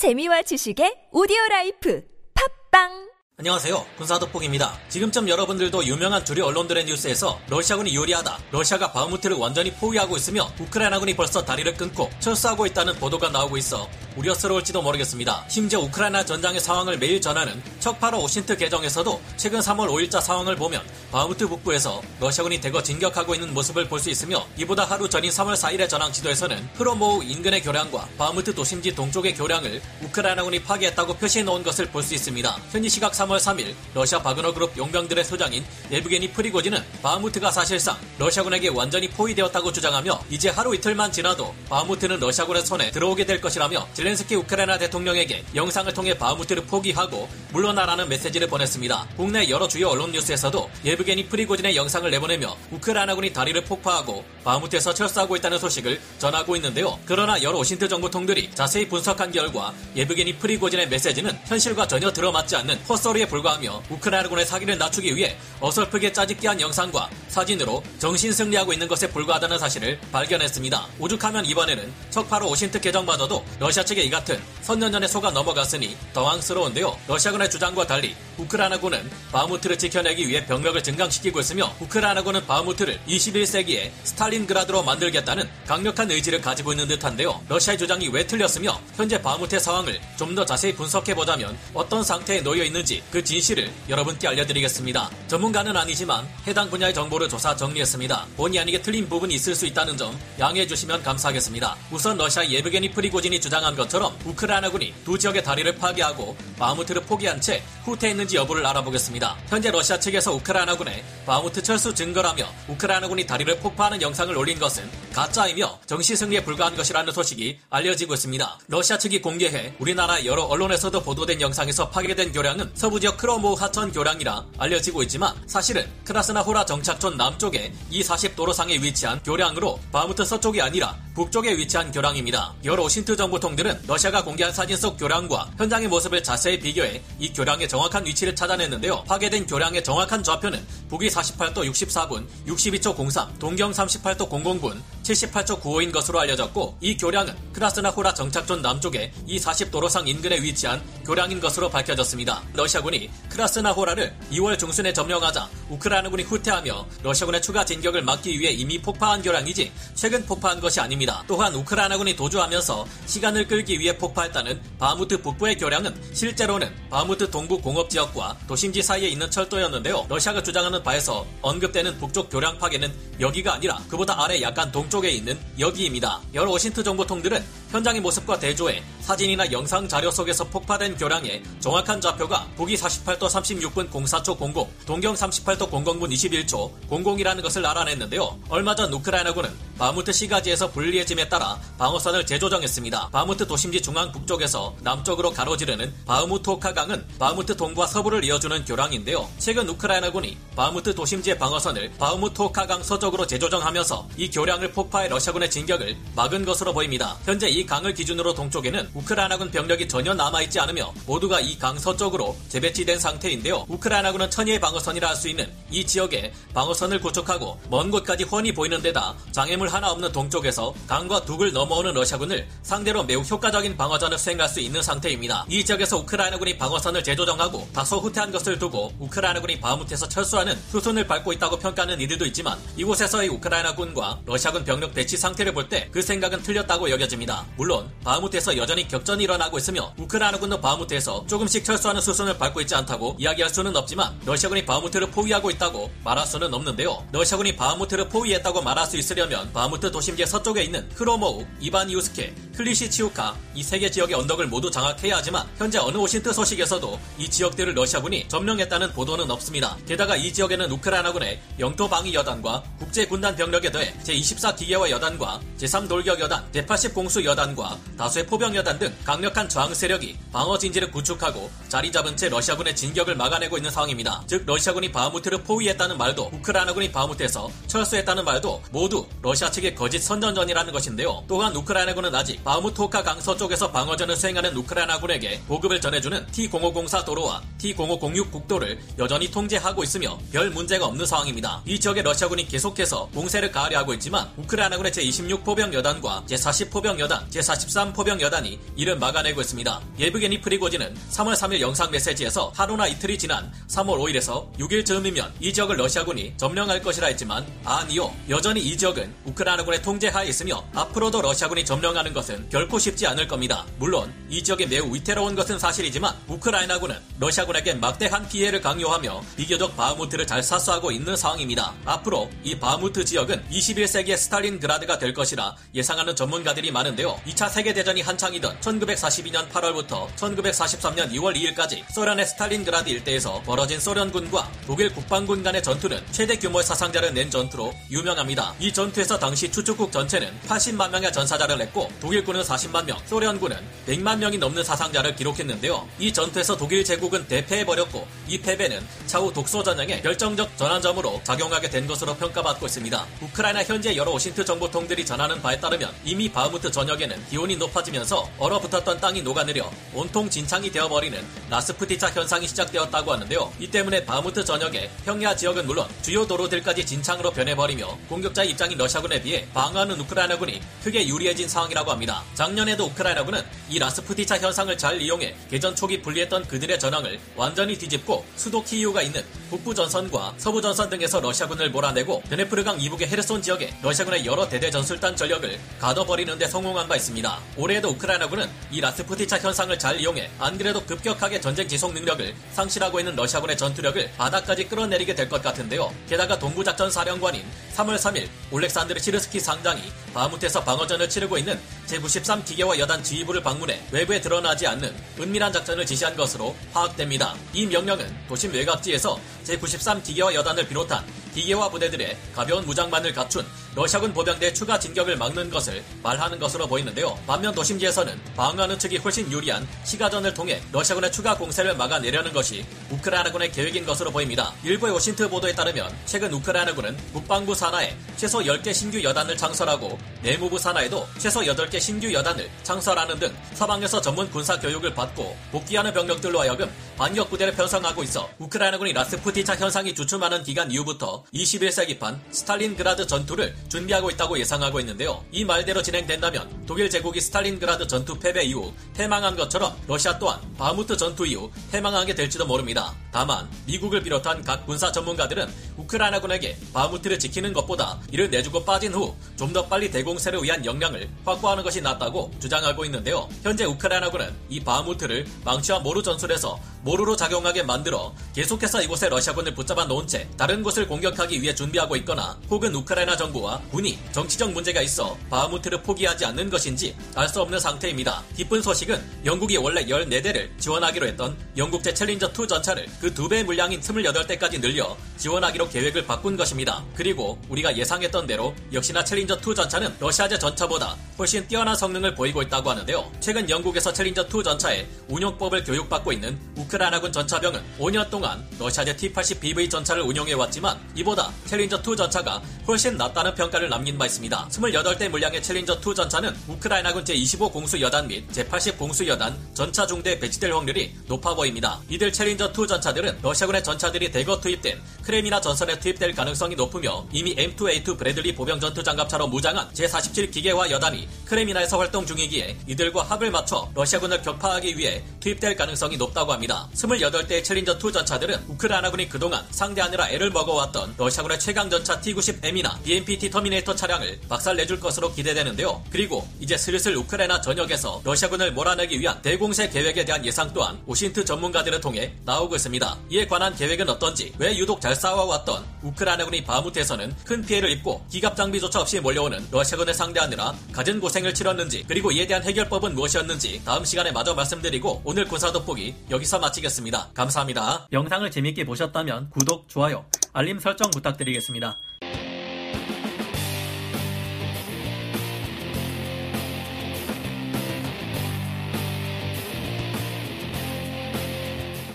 재미와 지식의 오디오 라이프. 팟빵 안녕하세요. 군사도폭입니다. 지금쯤 여러분들도 유명한 주류 언론들의 뉴스에서 러시아군이 유리하다, 러시아가 바흐무트를 완전히 포위하고 있으며 우크라이나군이 벌써 다리를 끊고 철수하고 있다는 보도가 나오고 있어 우려스러울지도 모르겠습니다. 심지어 우크라이나 전장의 상황을 매일 전하는 척파로 OSINT 계정에서도 최근 3월 5일자 상황을 보면 바흐무트 북부에서 러시아군이 대거 진격하고 있는 모습을 볼 수 있으며 이보다 하루 전인 3월 4일의 전황 지도에서는 프로모우 인근의 교량과 바흐무트 도심지 동쪽의 교량을 우크라이나군이 파괴했다고 표시해 놓은 것을 볼 수 있습니다. 현지 시각 3월 3일 러시아 바그너 그룹 용병들의 소장인 예브게니 프리고진은 바흐무트가 사실상 러시아군에게 완전히 포위되었다고 주장하며 이제 하루 이틀만 지나도 바흐무트는 러시아군의 손에 들어오게 될 것이라며 젤렌스키 우크라이나 대통령에게 영상을 통해 바흐무트를 포기하고 물러나라는 메시지를 보냈습니다. 국내 여러 주요 언론 뉴스에서도 예브게니 프리고진의 영상을 내보내며 우크라이나군이 다리를 폭파하고 바흐무트에서 철수하고 있다는 소식을 전하고 있는데요. 그러나 여러 OSINT 정보통들이 자세히 분석한 결과 예브게니 프리고진의 메시지는 현실과 전혀 들어맞지 않는 헛소리에 불과하며 우크라이나군의 사기를 낮추기 위해 어설프게 짜집기 한 영상과 사진으로 정신 승리하고 있는 것에 불과하다는 사실을 발견했습니다. 오죽하면 이번에는 척파로 OSINT 계정마저도 러시아 측의 이 같은 선전전에 속아 넘어갔으니 당황스러운데요. 러시아군의 주장과 달리 우크라이나군은 바흐무트를 지켜내기 위해 병력을 증강시키고 있으며 우크라이나군은 바흐무트를 21세기의 스탈린그라드로 만들겠다는 강력한 의지를 가지고 있는 듯한데요. 러시아의 주장이 왜 틀렸으며 현재 바흐무트의 상황을 좀 더 자세히 분석해보자면 어떤 상태에 놓여 있는지 그 진실을 여러분께 알려드리겠습니다. 전문가는 아니지만 해당 분야의 정보를 조사 정리했습니다. 본의 아니게 틀린 부분이 있을 수 있다는 점 양해해 주시면 감사하겠습니다. 우선 러시아 예브게니 프리고진이 주장한 것처럼 우크라이나군이 두 지역의 다리를 파괴하고 바흐무트를 포기한 채 후퇴했는지 여부를 알아보겠습니다. 현재 러시아 측에서 우크라이나군의 바흐무트 철수 증거라며 우크라이나군이 다리를 폭파하는 영상을 올린 것은 가짜이며 정신 승리에 불과한 것이라는 소식이 알려지고 있습니다. 러시아 측이 공개해 우리나라 여러 언론에서도 보도된 영상에서 파괴된 교량은 서부 지역 크로모 하천 교량이라 알려지고 있지만 사실은 크라스나호라 정착촌 남쪽에 E40 도로상에 위치한 교량으로 바흐무트 서쪽이 아니라 북쪽에 위치한 교량입니다. 여러 OSINT 정보통들은 러시아가 공개한 사진 속 교량과 현장의 모습을 자세히 비교해 이 교량의 정확한 위치를 찾아냈는데요. 파괴된 교량의 정확한 좌표는 북위 48도 64분 62초 03, 동경 38도 00분 78초 95인 것으로 알려졌고 이 교량은 크라스나호라 정착촌 남쪽에 E40 도로상 인근에 위치한 교량인 것으로 밝혀졌습니다. 러시아군이 크라스나호라를 2월 중순에 점령하자 우크라이나군이 후퇴하며 러시아군의 추가 진격을 막기 위해 이미 폭파한 교량이지 최근 폭파한 것이 아닙니다. 또한 우크라이나군이 도주하면서 시간을 끌기 위해 폭파했다는 바무트 북부의 교량은 실제로는 바무트 동부 공업지역과 도심지 사이에 있는 철도였는데요. 러시아가 주장하는 바에서 언급되는 북쪽 교량 파괴는 여기가 아니라 그보다 아래 약간 동쪽 에 있는 여기입니다. 여러 OSINT 정보통들은 현장의 모습과 대조해 사진이나 영상 자료 속에서 폭파된 교량의 정확한 좌표가 북위 48도 36분 04초 00, 동경 38도 00분 21초 00이라는 것을 알아냈는데요. 얼마 전 우크라이나군은 바무트 시가지에서 불리해짐에 따라 방어선을 재조정했습니다. 바무트 도심지 중앙 북쪽에서 남쪽으로 가로지르는 바흐무토카강은 바무트 동부와 서부를 이어주는 교량인데요. 최근 우크라이나군이 바무트 도심지의 방어선을 바흐무토카강 서쪽으로 재조정하면서 이 교량을 폭파해 러시아군의 진격을 막은 것으로 보입니다. 현재 이 강을 기준으로 동쪽에는 우크라이나군 병력이 전혀 남아있지 않으며 모두가 이 강 서쪽으로 재배치된 상태인데요. 우크라이나군은 천혜의 방어선이라 할 수 있는 이 지역에 방어선을 구축하고 먼 곳까지 훤히 보이는 데다 장애물 하나 없는 동쪽에서 강과 둑을 넘어오는 러시아군을 상대로 매우 효과적인 방어전을 수행할 수 있는 상태입니다. 이 지역에서 우크라이나군이 방어선을 재조정하고 다소 후퇴한 것을 두고 우크라이나군이 바흐무트에서 철수하는 수순을 밟고 있다고 평가하는 이들도 있지만 이곳에서의 우크라이나군과 러시아군 병력 배치 상태를 볼 때 그 생각은 틀렸다고 여겨집니다. 물론 바흐무트에서 여전히 격전이 일어나고 있으며 우크라이나군도 바흐무트에서 조금씩 철수하는 수순을 밟고 있지 않다고 이야기할 수는 없지만 러시아군이 바흐무트를 포위하고 있다고 말할 수는 없는데요. 러시아군이 바흐무트를 포위했다고 말할 수 있으려면 바흐무트 도심지의 서쪽에 있는 크로모우, 이바니우스케, 클리시치우카 이 세 개 지역의 언덕을 모두 장악해야 하지만 현재 어느 OSINT 소식에서도 이 지역들을 러시아군이 점령했다는 보도는 없습니다. 게다가 이 지역에는 우크라이나군의 영토 방위 여단과 국제 군단 병력에 더해 제24 기계화 여단과 제3 돌격 여단, 제80 공수 여단과 다수의 포병 여단 등 강력한 저항 세력이 방어 진지를 구축하고 자리 잡은 채 러시아군의 진격을 막아내고 있는 상황입니다. 즉 러시아군이 바흐무트를 포위했다는 말도 우크라이나군이 바흐무트에서 철수했다는 말도 모두 러시아 측의 거짓 선전전이라는 것인데요. 또한 우크라이나군은 아직 바흐무토카 강 서 쪽에서 방어전을 수행하는 우크라이나군에게 보급을 전해주는 T0504 도로와 T0506 국도를 여전히 통제하고 있으며 별 문제가 없는 상황입니다. 이 지역의 러시아군이 계속해서 공세를 가하려 하고 있지만 우크라이나군의 제26 포병 여단과 제40 포병 여단, 제43 포병 여단이 이를 막아내고 있습니다. 예브게니 프리고진은 3월 3일 영상 메시지에서 하루나 이틀이 지난 3월 5일에서 6일 즈음이면 이 지역을 러시아군이 점령할 것이라 했지만 아니요. 여전히 이 지역은 우크라이나군의 통제하에 있으며 앞으로도 러시아군이 점령하는 것은 결코 쉽지 않을 겁니다. 물론 이 지역이 매우 위태로운 것은 사실이지만 우크라이나군은 러시아군에게 막대한 피해를 강요하며 비교적 바흐무트를 잘 사수하고 있는 상황입니다. 앞으로 이 바흐무트 지역은 21세기의 스탈린그라드가 될 것이라 예상하는 전문가들이 많은데요. 2차 세계대전이 한창이던 1942년 8월부터 1943년 2월 2일까지 소련의 스탈린그라드 일대에서 벌어진 소련군과 독일 국방군 간의 전투는 최대 규모의 사상자를 낸 전투로 유명합니다. 이 전투에서 당시 추축국 전체는 80만 명의 전사자를 냈고 독일 군은 40만 명, 소련군은 100만 명이 넘는 사상자를 기록했는데요. 이 전투에서 독일 제국은 대패해버렸고 이 패배는 차후 독소 전쟁의 결정적 전환점으로 작용하게 된 것으로 평가받고 있습니다. 우크라이나 현재 여러 오신트 정보통들이 전하는 바에 따르면 이미 바흐무트 전역에는 기온이 높아지면서 얼어붙었던 땅이 녹아내려 온통 진창이 되어버리는 라스푸티차 현상이 시작되었다고 하는데요. 이 때문에 바흐무트 전역의 평야 지역은 물론 주요 도로들까지 진창으로 변해버리며 공격자의 입장인 러시아군에 비해 방어하는 우크라이나군이 크게 유리해진 상황이라고 합니다. 작년에도 우크라이나군은 이 라스푸티차 현상을 잘 이용해 개전 초기 분리했던 그들의 전황을 완전히 뒤집고 수도 키이우가 있는 북부 전선과 서부 전선 등에서 러시아군을 몰아내고 드네프르강 이북의 헤르손 지역에 러시아군의 여러 대대 전술단 전력을 가둬버리는 데 성공한 바 있습니다. 올해에도 우크라이나군은 이 라스푸티차 현상을 잘 이용해 안 그래도 급격하게 전쟁 지속 능력을 상실하고 있는 러시아군의 전투력을 바닥까지 끌어내리게 될 것 같은데요. 게다가 동부작전 사령관인 3월 3일 올렉산드르 시르스키 상장이 바무트에서 방어전을 치르고 있는 제93 기계화 여단 지휘부를 방문해 외부에 드러나지 않는 은밀한 작전을 지시한 것으로 파악됩니다. 이 명령은 도심 외곽지에서 제93 기계화 여단을 비롯한 기계화 부대들의 가벼운 무장만을 갖춘 러시아군 보병대 추가 진격을 막는 것을 말하는 것으로 보이는데요. 반면 도심지에서는 방어하는 측이 훨씬 유리한 시가전을 통해 러시아군의 추가 공세를 막아내려는 것이 우크라이나군의 계획인 것으로 보입니다. 일부의 오신트 보도에 따르면 최근 우크라이나군은 국방부 산하에 최소 10개 신규 여단을 창설하고 내무부 산하에도 최소 8개 신규 여단을 창설하는 등 서방에서 전문 군사 교육을 받고 복귀하는 병력들로 하여금 반격 부대를 편성하고 있어 우크라이나군이 라스푸티차 현상이 주춤하는 기간 이후부터 21세기판 스탈린그라드 전투를 준비하고 있다고 예상하고 있는데요. 이 말대로 진행된다면 독일 제국이 스탈린그라드 전투 패배 이후 패망한 것처럼 러시아 또한 바무트 전투 이후 패망하게 될지도 모릅니다. 다만 미국을 비롯한 각 군사 전문가들은 우크라이나군에게 바무트를 지키는 것보다 이를 내주고 빠진 후 좀 더 빨리 대공세를 위한 역량을 확보하는 것이 낫다고 주장하고 있는데요. 현재 우크라이나군은 이 바무트를 망치와 모루 전술에서 모루로 작용하게 만들어 계속해서 이곳에 러시아군을 붙잡아 놓은 채 다른 곳을 공격하기 위해 준비하고 있거나 혹은 우크라이나 정부와 군이 정치적 문제가 있어 바흐무트를 포기하지 않는 것인지 알 수 없는 상태입니다. 기쁜 소식은 영국이 원래 14대를 지원하기로 했던 영국제 챌린저2 전차를 그 두배 물량인 28대까지 늘려 지원하기로 계획을 바꾼 것입니다. 그리고 우리가 예상했던 대로 역시나 챌린저2 전차는 러시아제 전차보다 훨씬 뛰어난 성능을 보이고 있다고 하는데요. 최근 영국에서 챌린저2 전차의 운용법을 교육받고 있는 우크라이나군 전차병은 5년 동안 러시아제 T-80BV 전차를 운용해왔지만 이보다 챌린저2 전차가 훨씬 낫다는 평가를 남긴 바 있습니다. 28대 물량의 챌린저2 전차는 우크라이나군 제25 공수 여단 및 제80 공수 여단 전차 중대에 배치될 확률이 높아 보입니다. 이들 챌린저2 전차들은 러시아군의 전차들이 대거 투입된 크레미나 전선 에 투입될 가능성이 높으며 이미 M2A2 브래들리 보병 전투 장갑차로 무장한 제47 기계화 여단이 크레미나에서 활동 중이기에 이들과 합을 맞춰 러시아군을 격파하기 위해 투입될 가능성이 높다고 합니다. 28대의 챌린저2 전차들은 우크라이나군이 그동안 상대하느라 애를 먹어왔던 러시아군의 최강 전차 T-90M이나 BMP-T 터미네이터 차량을 박살내줄 것으로 기대되는데요. 그리고 이제 슬슬 우크라이나 전역에서 러시아군을 몰아내기 위한 대공세 계획에 대한 예상 또한 OSINT 전문가들을 통해 나오고 있습니다. 이에 관한 계획은 어떤지, 왜 유독 잘 싸워왔던 우크라이나군이 바무트에서는 큰 피해를 입고 기갑 장비조차 없이 몰려오는 러시아군을 상대하느라 갖은 고생을 치렀는지, 그리고 이에 대한 해결법은 무엇이었는지 다음 시간에 마저 말씀드리고 오늘 군사 돋보기 여기서 마치겠습니다. 감사합니다. 영상을 재밌게 보셨다면 구독, 좋아요, 알림 설정 부탁드리겠습니다.